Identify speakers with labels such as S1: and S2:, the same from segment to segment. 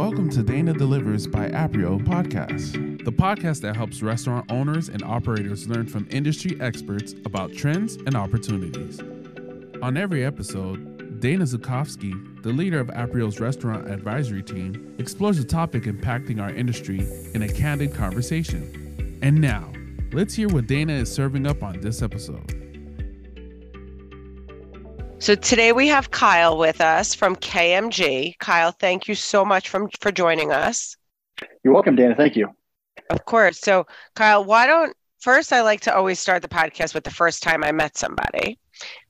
S1: Welcome to Dana Delivers by Aprio podcast, the podcast that helps restaurant owners and operators learn from industry experts about trends and opportunities. On every episode, Dana Zukofsky, the leader of Aprio's restaurant advisory team, explores a topic impacting our industry in a candid conversation. And now, let's hear what Dana is serving up on this episode.
S2: So today we have Kyle with us from KMG. Kyle, thank you so much from, for joining us.
S3: You're welcome, Dana. Thank you.
S2: Of course. So, Kyle, why don't first I like to always start the podcast with the first time I met somebody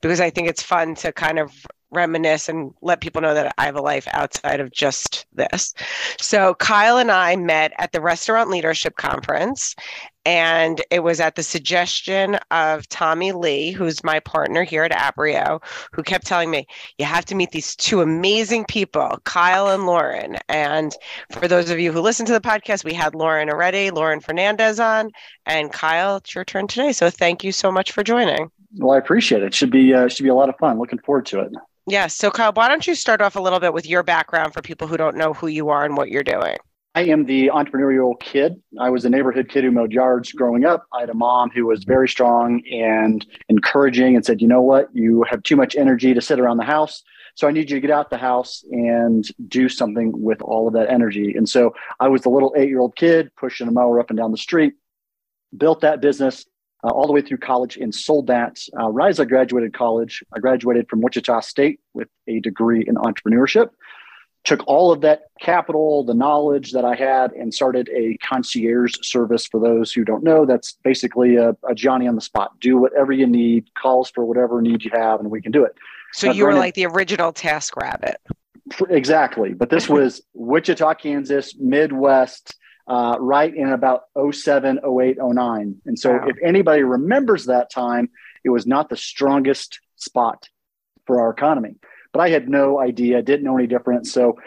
S2: because I think it's fun to kind of reminisce and let people know that I have a life outside of just this. So, Kyle and I met at the Restaurant Leadership Conference, and it was at the suggestion of Tommy Lee, who's my partner here at Aprio, who kept telling me, You have to meet these two amazing people, Kyle and Lauren. And for those of you who listen to the podcast, we had Lauren already, Lauren Fernandez on, and Kyle, it's your turn today. So, thank you so much for joining.
S3: Well, I appreciate it. Should be uh, should be a lot of fun. Looking forward to it.
S2: Yes. So, Kyle, why don't you start off a little bit with your background for people who don't know who you are and what you're doing?
S3: I am the entrepreneurial kid. I was a neighborhood kid who mowed yards growing up. I had a mom who was very strong and encouraging and said, you know what, you have too much energy to sit around the house. So I need you to get out the house and do something with all of that energy. And so I was the little eight year old kid pushing a mower up and down the street, built that business, uh, all the way through college and sold that. Uh, right as I graduated college, I graduated from Wichita State with a degree in entrepreneurship. Took all of that capital, the knowledge that I had, and started a concierge service for those who don't know. That's basically a, a Johnny on the spot. Do whatever you need, calls for whatever need you have, and we can do it.
S2: So now, you were like the original TaskRabbit.
S3: Exactly. But this was Wichita, Kansas, Midwest, uh, right in about 07, 08, 09. And so wow. if anybody remembers that time, it was not the strongest spot for our economy. But I had no idea, didn't know any different. So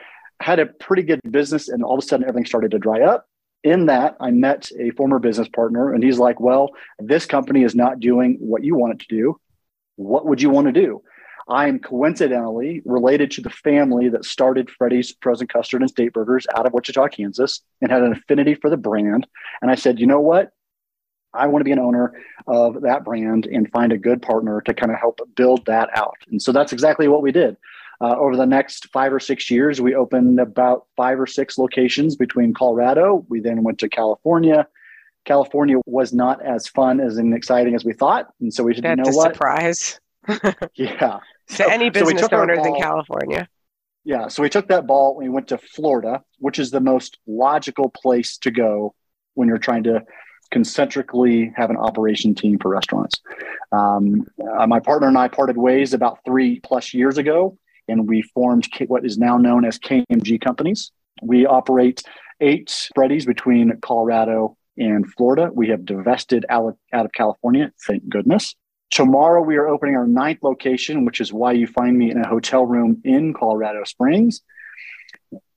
S3: had a pretty good business and all of a sudden everything started to dry up. In that, I met a former business partner and he's like, Well, this company is not doing what you want it to do. What would you want to do? I am coincidentally related to the family that started Freddy's Frozen Custard and Steak Burgers out of Wichita, Kansas, and had an affinity for the brand. And I said, you know what? I want to be an owner of that brand and find a good partner to kind of help build that out. And so that's exactly what we did. Uh, over the next five or six years, we opened about five or six locations between Colorado. We then went to California. California was not as fun as and exciting as we thought. And so we said,
S2: That's
S3: you know what?
S2: Surprise.
S3: yeah
S2: to any business so owners in California.
S3: Yeah. So we took that ball and we went to Florida, which is the most logical place to go when you're trying to concentrically have an operation team for restaurants. Um, uh, my partner and I parted ways about three plus years ago, and we formed what is now known as KMG Companies. We operate eight Freddy's between Colorado and Florida. We have divested out of California, thank goodness. Tomorrow, we are opening our ninth location, which is why you find me in a hotel room in Colorado Springs.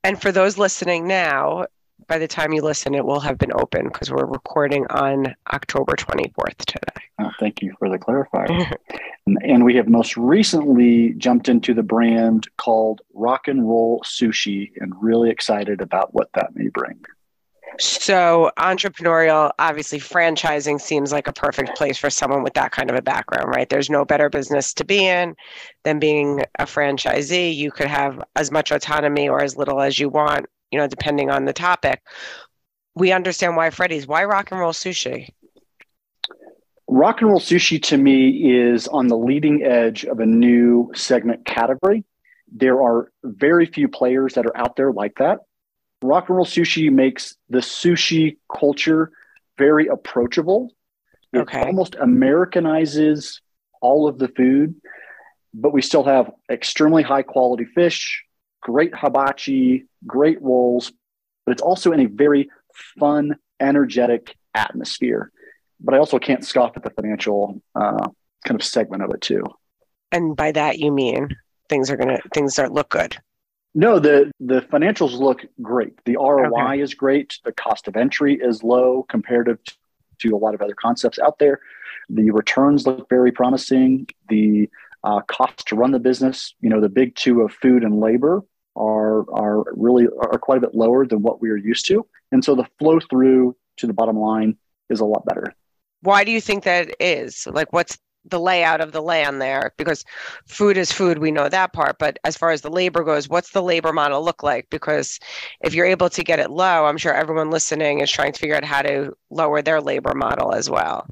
S2: And for those listening now, by the time you listen, it will have been open because we're recording on October 24th today.
S3: Oh, thank you for the clarifier. and, and we have most recently jumped into the brand called Rock and Roll Sushi and really excited about what that may bring.
S2: So, entrepreneurial, obviously, franchising seems like a perfect place for someone with that kind of a background, right? There's no better business to be in than being a franchisee. You could have as much autonomy or as little as you want, you know, depending on the topic. We understand why Freddy's. Why rock and roll sushi?
S3: Rock and roll sushi to me is on the leading edge of a new segment category. There are very few players that are out there like that rock and roll sushi makes the sushi culture very approachable. It okay. almost Americanizes all of the food, but we still have extremely high quality fish, great hibachi, great rolls, but it's also in a very fun, energetic atmosphere. But I also can't scoff at the financial uh, kind of segment of it too.
S2: And by that you mean things are gonna things that look good.
S3: No, the the financials look great. The ROI okay. is great. The cost of entry is low comparative to a lot of other concepts out there. The returns look very promising. The uh, cost to run the business, you know, the big two of food and labor are are really are quite a bit lower than what we are used to, and so the flow through to the bottom line is a lot better.
S2: Why do you think that is? Like, what's the layout of the land there? Because food is food, we know that part. But as far as the labor goes, what's the labor model look like? Because if you're able to get it low, I'm sure everyone listening is trying to figure out how to lower their labor model as well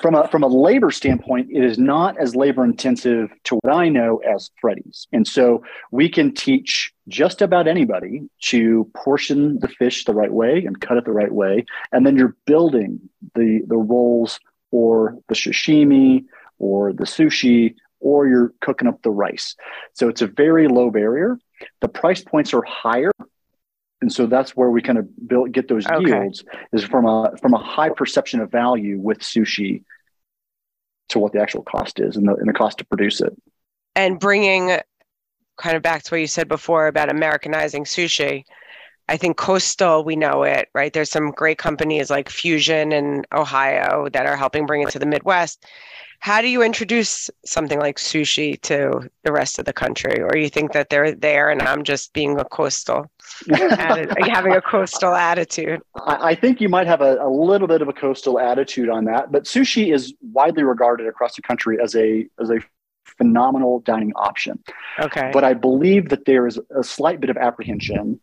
S3: from a from a labor standpoint, it is not as labor intensive to what I know as Freddy's. And so we can teach just about anybody to portion the fish the right way and cut it the right way. And then you're building the the rolls or the sashimi or the sushi or you're cooking up the rice. So it's a very low barrier. The price points are higher and so that's where we kind of build get those okay. yields is from a from a high perception of value with sushi to what the actual cost is and the, and the cost to produce it
S2: and bringing kind of back to what you said before about americanizing sushi i think coastal we know it right? There's some great companies like Fusian in ohio that are helping bring it to the midwest. How do you introduce something like sushi to the rest of the country? Or you think that they're there and i'm just being a coastal having a coastal attitude?
S3: I, I think you might have a, a, little bit of a coastal attitude on that but sushi is widely regarded across the country as a as a phenomenal dining option.
S2: Okay.
S3: But i believe that there is a slight bit of apprehension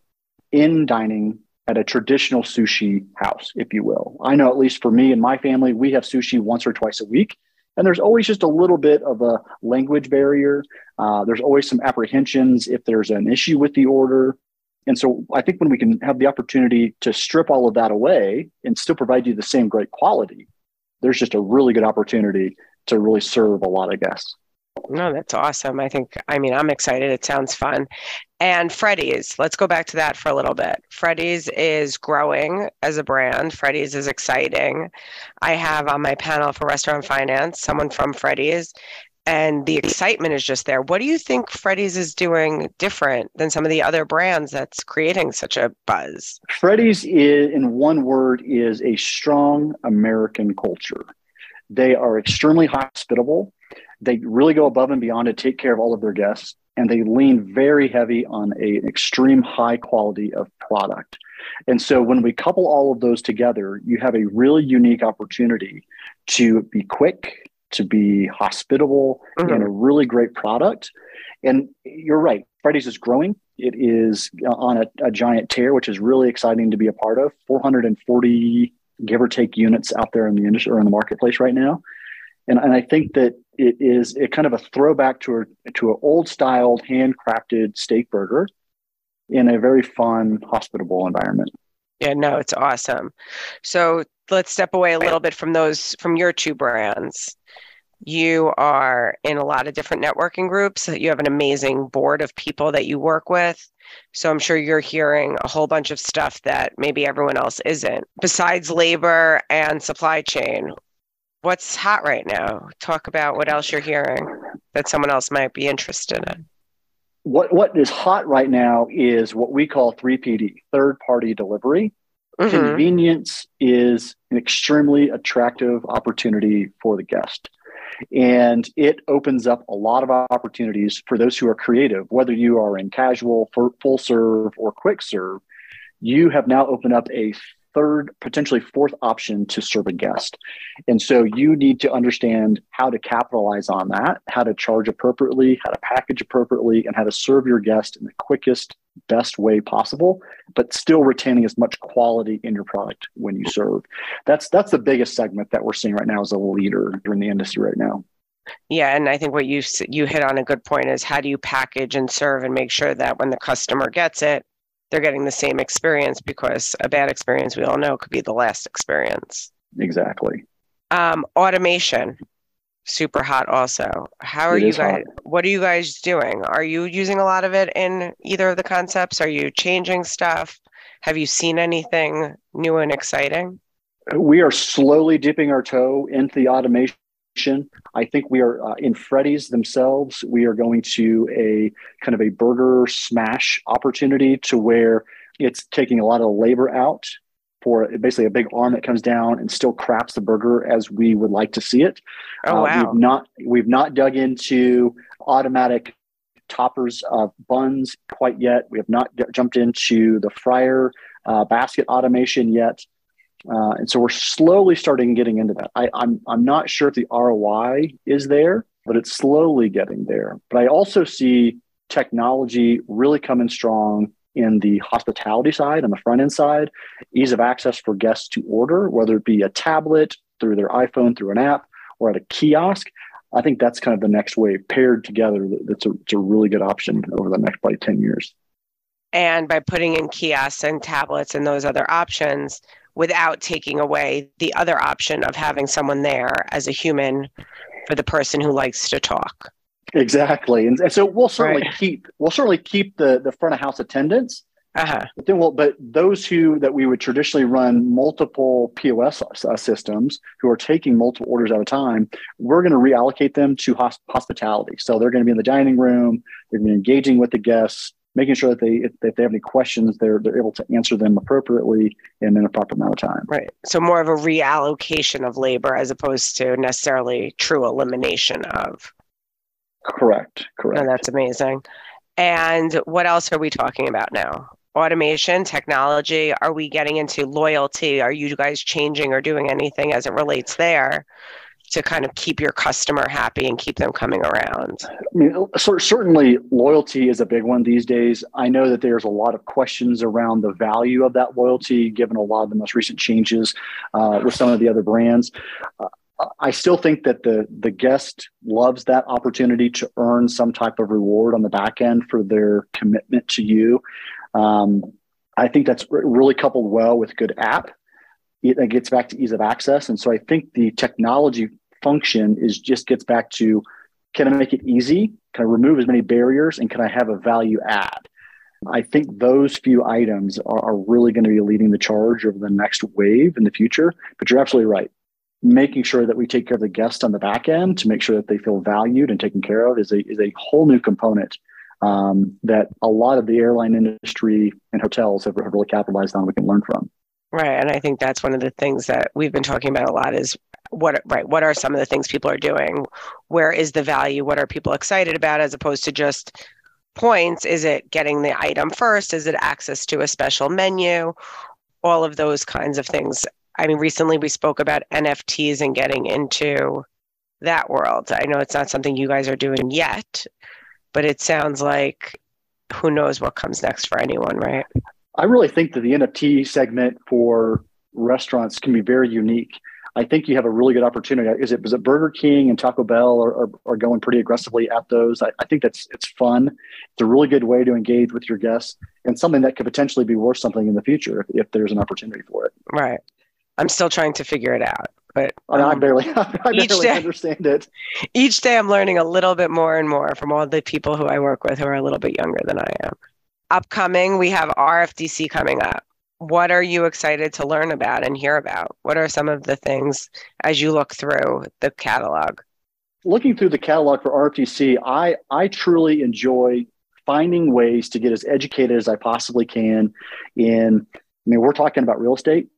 S3: in dining at a traditional sushi house, if you will. I know, at least for me and my family, we have sushi once or twice a week. And there's always just a little bit of a language barrier. Uh, there's always some apprehensions if there's an issue with the order. And so I think when we can have the opportunity to strip all of that away and still provide you the same great quality, there's just a really good opportunity to really serve a lot of guests.
S2: No, that's awesome. I think, I mean, I'm excited. It sounds fun. And Freddy's, let's go back to that for a little bit. Freddy's is growing as a brand. Freddy's is exciting. I have on my panel for restaurant finance someone from Freddy's, and the excitement is just there. What do you think Freddy's is doing different than some of the other brands that's creating such a buzz?
S3: Freddy's, is, in one word, is a strong American culture. They are extremely hospitable. They really go above and beyond to take care of all of their guests and they lean very heavy on a, an extreme high quality of product. And so when we couple all of those together, you have a really unique opportunity to be quick, to be hospitable, mm-hmm. and a really great product. And you're right, Freddy's is growing. It is on a, a giant tear, which is really exciting to be a part of. 440 give or take units out there in the industry or in the marketplace right now. And, and I think that it is a kind of a throwback to a to an old styled handcrafted steak burger in a very fun hospitable environment.
S2: Yeah no it's awesome. So let's step away a little bit from those from your two brands. You are in a lot of different networking groups. You have an amazing board of people that you work with. So i'm sure you're hearing a whole bunch of stuff that maybe everyone else isn't besides labor and supply chain what's hot right now? Talk about what else you're hearing that someone else might be interested in.
S3: What what is hot right now is what we call 3PD, third party delivery. Mm-hmm. Convenience is an extremely attractive opportunity for the guest. And it opens up a lot of opportunities for those who are creative, whether you are in casual, full serve, or quick serve. You have now opened up a third, potentially fourth option to serve a guest. And so you need to understand how to capitalize on that, how to charge appropriately, how to package appropriately, and how to serve your guest in the quickest, best way possible, but still retaining as much quality in your product when you serve. That's that's the biggest segment that we're seeing right now as a leader in the industry right now.
S2: Yeah, and I think what you you hit on a good point is how do you package and serve and make sure that when the customer gets it, they're getting the same experience because a bad experience we all know could be the last experience.
S3: Exactly.
S2: Um, automation, super hot also. How are you guys? Hot. What are you guys doing? Are you using a lot of it in either of the concepts? Are you changing stuff? Have you seen anything new and exciting?
S3: We are slowly dipping our toe into the automation I think we are uh, in Freddy's themselves. We are going to a kind of a burger smash opportunity to where it's taking a lot of labor out for basically a big arm that comes down and still crafts the burger as we would like to see it.
S2: Oh wow!
S3: Uh, we've not we've not dug into automatic toppers of buns quite yet. We have not get, jumped into the fryer uh, basket automation yet. Uh, and so we're slowly starting getting into that. I, I'm, I'm not sure if the ROI is there, but it's slowly getting there. But I also see technology really coming strong in the hospitality side, on the front end side, ease of access for guests to order, whether it be a tablet, through their iPhone, through an app, or at a kiosk. I think that's kind of the next wave paired together. That's a, it's a really good option over the next probably 10 years.
S2: And by putting in kiosks and tablets and those other options without taking away the other option of having someone there as a human for the person who likes to talk.
S3: Exactly. And, and so we'll certainly right. keep we'll certainly keep the the front of house attendants
S2: uh-huh.
S3: But then, well, but those who that we would traditionally run multiple POS uh, systems who are taking multiple orders at a time, we're going to reallocate them to hosp- hospitality. So they're going to be in the dining room. They're going to be engaging with the guests, making sure that they, if, if they have any questions, they're they're able to answer them appropriately and in a proper amount of time.
S2: Right. So more of a reallocation of labor as opposed to necessarily true elimination of.
S3: Correct. Correct.
S2: And that's amazing. And what else are we talking about now? automation, technology? Are we getting into loyalty? Are you guys changing or doing anything as it relates there to kind of keep your customer happy and keep them coming around?
S3: I mean, certainly loyalty is a big one these days. I know that there's a lot of questions around the value of that loyalty, given a lot of the most recent changes uh, with some of the other brands. Uh, I still think that the the guest loves that opportunity to earn some type of reward on the back end for their commitment to you. Um, I think that's really coupled well with good app. It, gets back to ease of access, and so I think the technology function is just gets back to can I make it easy? Can I remove as many barriers, and can I have a value add? I think those few items are, are really going to be leading the charge over the next wave in the future. But you're absolutely right. Making sure that we take care of the guest on the back end to make sure that they feel valued and taken care of is a, is a whole new component um, that a lot of the airline industry and hotels have, have really capitalized on. We can learn from.
S2: Right, and I think that's one of the things that we've been talking about a lot is what right what are some of the things people are doing? Where is the value? What are people excited about as opposed to just points? Is it getting the item first? Is it access to a special menu? All of those kinds of things. I mean recently we spoke about nfts and getting into that world. I know it's not something you guys are doing yet but it sounds like who knows what comes next for anyone, right?
S3: I really think that the NFT segment for restaurants can be very unique. I think you have a really good opportunity. Is it is it Burger King and Taco Bell are, are, are going pretty aggressively at those? I, I, think that's it's fun. It's a really good way to engage with your guests and something that could potentially be worth something in the future if, if there's an opportunity for it.
S2: Right. I'm still trying to figure it out. But
S3: um, I barely, I barely day, understand it.
S2: Each day, I'm learning a little bit more and more from all the people who I work with who are a little bit younger than I am. Upcoming, we have RFDC coming up. What are you excited to learn about and hear about? What are some of the things as you look through the catalog?
S3: Looking through the catalog for RFDC, I I truly enjoy finding ways to get as educated as I possibly can. In, I mean, we're talking about real estate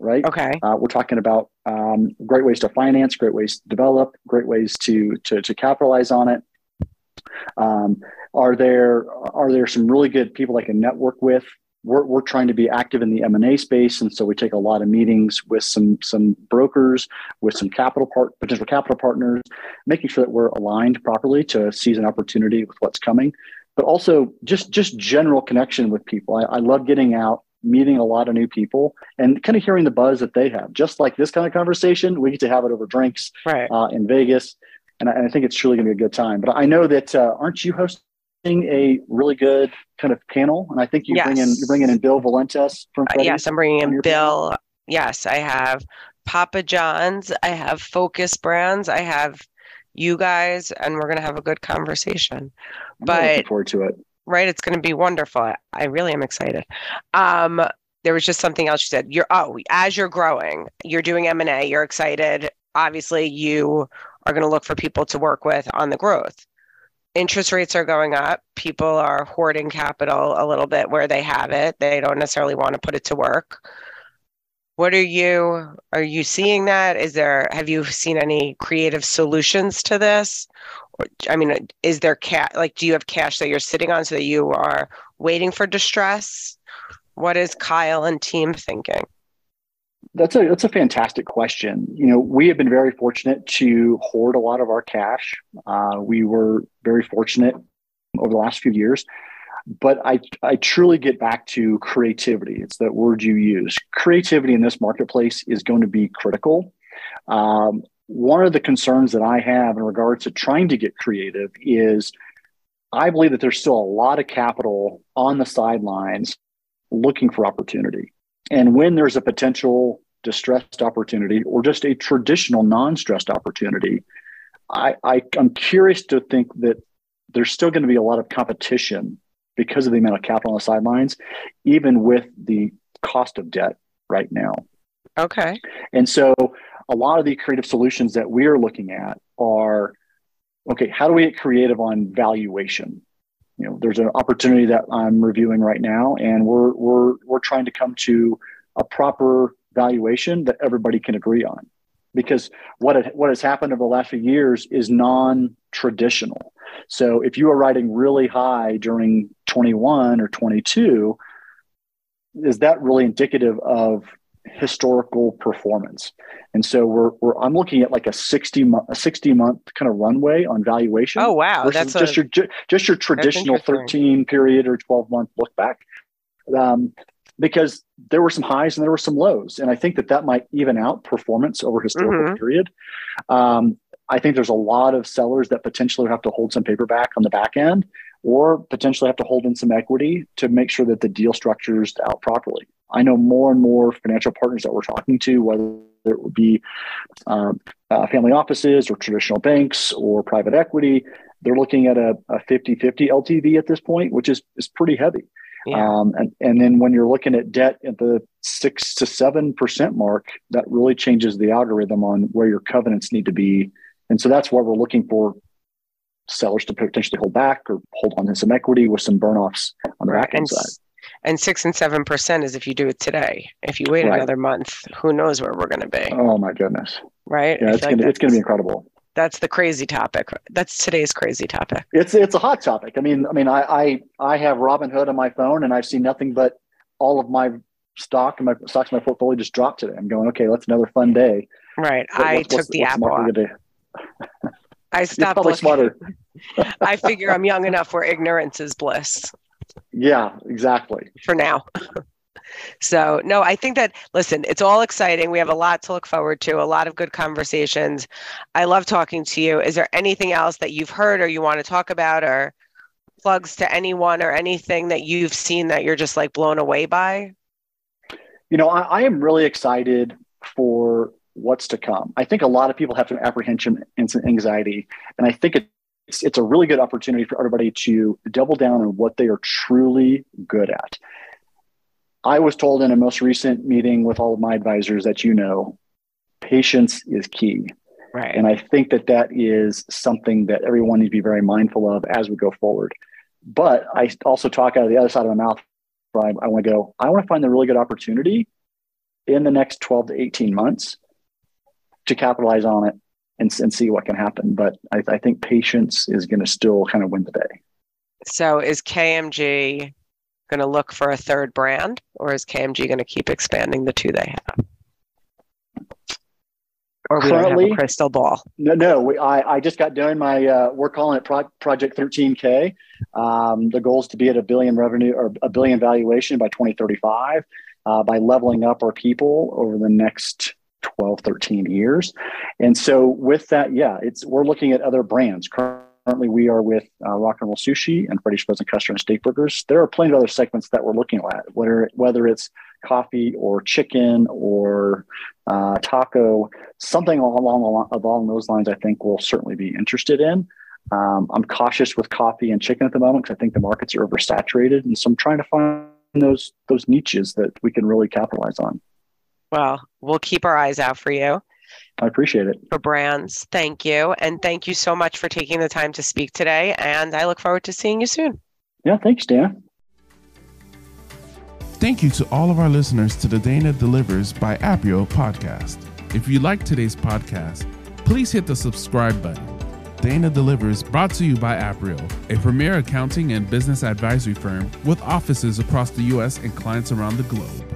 S3: right?
S2: Okay.
S3: Uh, we're talking about um, great ways to finance, great ways to develop, great ways to to, to capitalize on it. Um, are there are there some really good people I can network with? We're, we're trying to be active in the M and A space, and so we take a lot of meetings with some some brokers, with some capital part potential capital partners, making sure that we're aligned properly to seize an opportunity with what's coming. But also just just general connection with people. I, I love getting out meeting a lot of new people and kind of hearing the buzz that they have. Just like this kind of conversation, we get to have it over drinks
S2: right.
S3: uh, in Vegas. And I, and I, think it's truly going to be a good time. But I know that uh, aren't you hosting a really good kind of panel? And I think you yes. bring in you bring in Bill Valentes from
S2: uh, yes, I'm bringing in Bill. Panel. Yes, I have Papa John's. I have Focus Brands. I have you guys, and we're going to have a good conversation.
S3: I'm but looking forward to it
S2: right? It's going to be wonderful. I really am excited. Um, there was just something else you said. You're oh, as you're growing, you're doing M and A. You're excited. Obviously, you are going to look for people to work with on the growth. Interest rates are going up. People are hoarding capital a little bit where they have it. They don't necessarily want to put it to work. what are you are you seeing that is there have you seen any creative solutions to this or, i mean is there cash like do you have cash that you're sitting on so that you are waiting for distress what is kyle and team thinking
S3: that's a that's a fantastic question. You know, we have been very fortunate to hoard a lot of our cash. Uh, we were very fortunate over the last few years, but I I truly get back to creativity. It's that word you use. Creativity in this marketplace is going to be critical. Um, one of the concerns that I have in regards to trying to get creative is I believe that there's still a lot of capital on the sidelines looking for opportunity. And when there's a potential distressed opportunity or just a traditional non-stressed opportunity, I, I I'm curious to think that there's still going to be a lot of competition because of the amount of capital on the sidelines, even with the cost of debt right now.
S2: Okay.
S3: And so a lot of the creative solutions that we are looking at are okay, how do we get creative on valuation? You know, there's an opportunity that I'm reviewing right now, and we're we're we're trying to come to a proper valuation that everybody can agree on. Because what it, what has happened over the last few years is non-traditional. So if you are riding really high during 21 or 22, is that really indicative of historical performance? And so we're, we're I'm looking at like a 60 month a 60 month kind of runway on valuation.
S2: Oh wow, that's
S3: just
S2: a,
S3: your just your traditional 13 period or 12 month look back. Um, because there were some highs and there were some lows. And I think that that might even out performance over historical mm-hmm. period. Um, I think there's a lot of sellers that potentially have to hold some paper back on the back end or potentially have to hold in some equity to make sure that the deal structures out properly. I know more and more financial partners that we're talking to, whether it would be um, uh, family offices or traditional banks or private equity, they're looking at a, a 50-50 LTV at this point, which is, is pretty heavy. Yeah. Um, and, and then when you're looking at debt at the six to seven percent mark, that really changes the algorithm on where your covenants need to be. And so that's why we're looking for sellers to potentially hold back or hold on to some equity with some burn offs on the back end side.
S2: And six and seven percent is if you do it today. If you wait right. another month, who knows where we're going to be?
S3: Oh my goodness!
S2: Right?
S3: Yeah, it's gonna, gonna be incredible
S2: that's the crazy topic. That's today's crazy topic.
S3: It's it's a hot topic. I mean, I mean, I I, I have Robinhood on my phone, and I've seen nothing but all of my stock and my stocks in my portfolio just dropped today. I'm going, okay, that's another fun day.
S2: Right. I took the apple. I stopped.
S3: probably smarter.
S2: I figure I'm young enough where ignorance is bliss.
S3: Yeah, exactly.
S2: For now. So, no, I think that, listen, it's all exciting. We have a lot to look forward to, a lot of good conversations. I love talking to you. Is there anything else that you've heard or you want to talk about or plugs to anyone or anything that you've seen that you're just like blown away by?
S3: You know, I, I am really excited for what's to come. I think a lot of people have some apprehension and some anxiety. And I think it's, it's a really good opportunity for everybody to double down on what they are truly good at. I was told in a most recent meeting with all of my advisors that you know, patience is key.
S2: Right.
S3: And I think that that is something that everyone needs to be very mindful of as we go forward. But I also talk out of the other side of my mouth. I, I want to go, I want to find the really good opportunity in the next 12 to 18 months to capitalize on it and, and see what can happen. But I, I think patience is going to still kind of win the day.
S2: So is KMG going to look for a third brand, or is KMG going to keep expanding the two they have? Or we Currently, don't have a crystal ball.
S3: No, no. We, I, I just got done my. Uh, we're calling it Pro- Project 13K. Um, the goal is to be at a billion revenue or a billion valuation by 2035 uh, by leveling up our people over the next 12, 13 years. And so with that, yeah, it's we're looking at other brands. Currently, we are with uh, Rock and Roll Sushi and Freddy's Frozen Custard and Steak Burgers. There are plenty of other segments that we're looking at, whether whether it's coffee or chicken or uh, taco, something along along those lines. I think we'll certainly be interested in. Um, I'm cautious with coffee and chicken at the moment because I think the markets are oversaturated, and so I'm trying to find those those niches that we can really capitalize on.
S2: Well, we'll keep our eyes out for you.
S3: I appreciate it.
S2: For brands. Thank you. And thank you so much for taking the time to speak today. And I look forward to seeing you soon.
S3: Yeah, thanks, Dan.
S1: Thank you to all of our listeners to the Dana Delivers by Aprio podcast. If you like today's podcast, please hit the subscribe button. Dana Delivers brought to you by Aprio, a premier accounting and business advisory firm with offices across the U.S. and clients around the globe.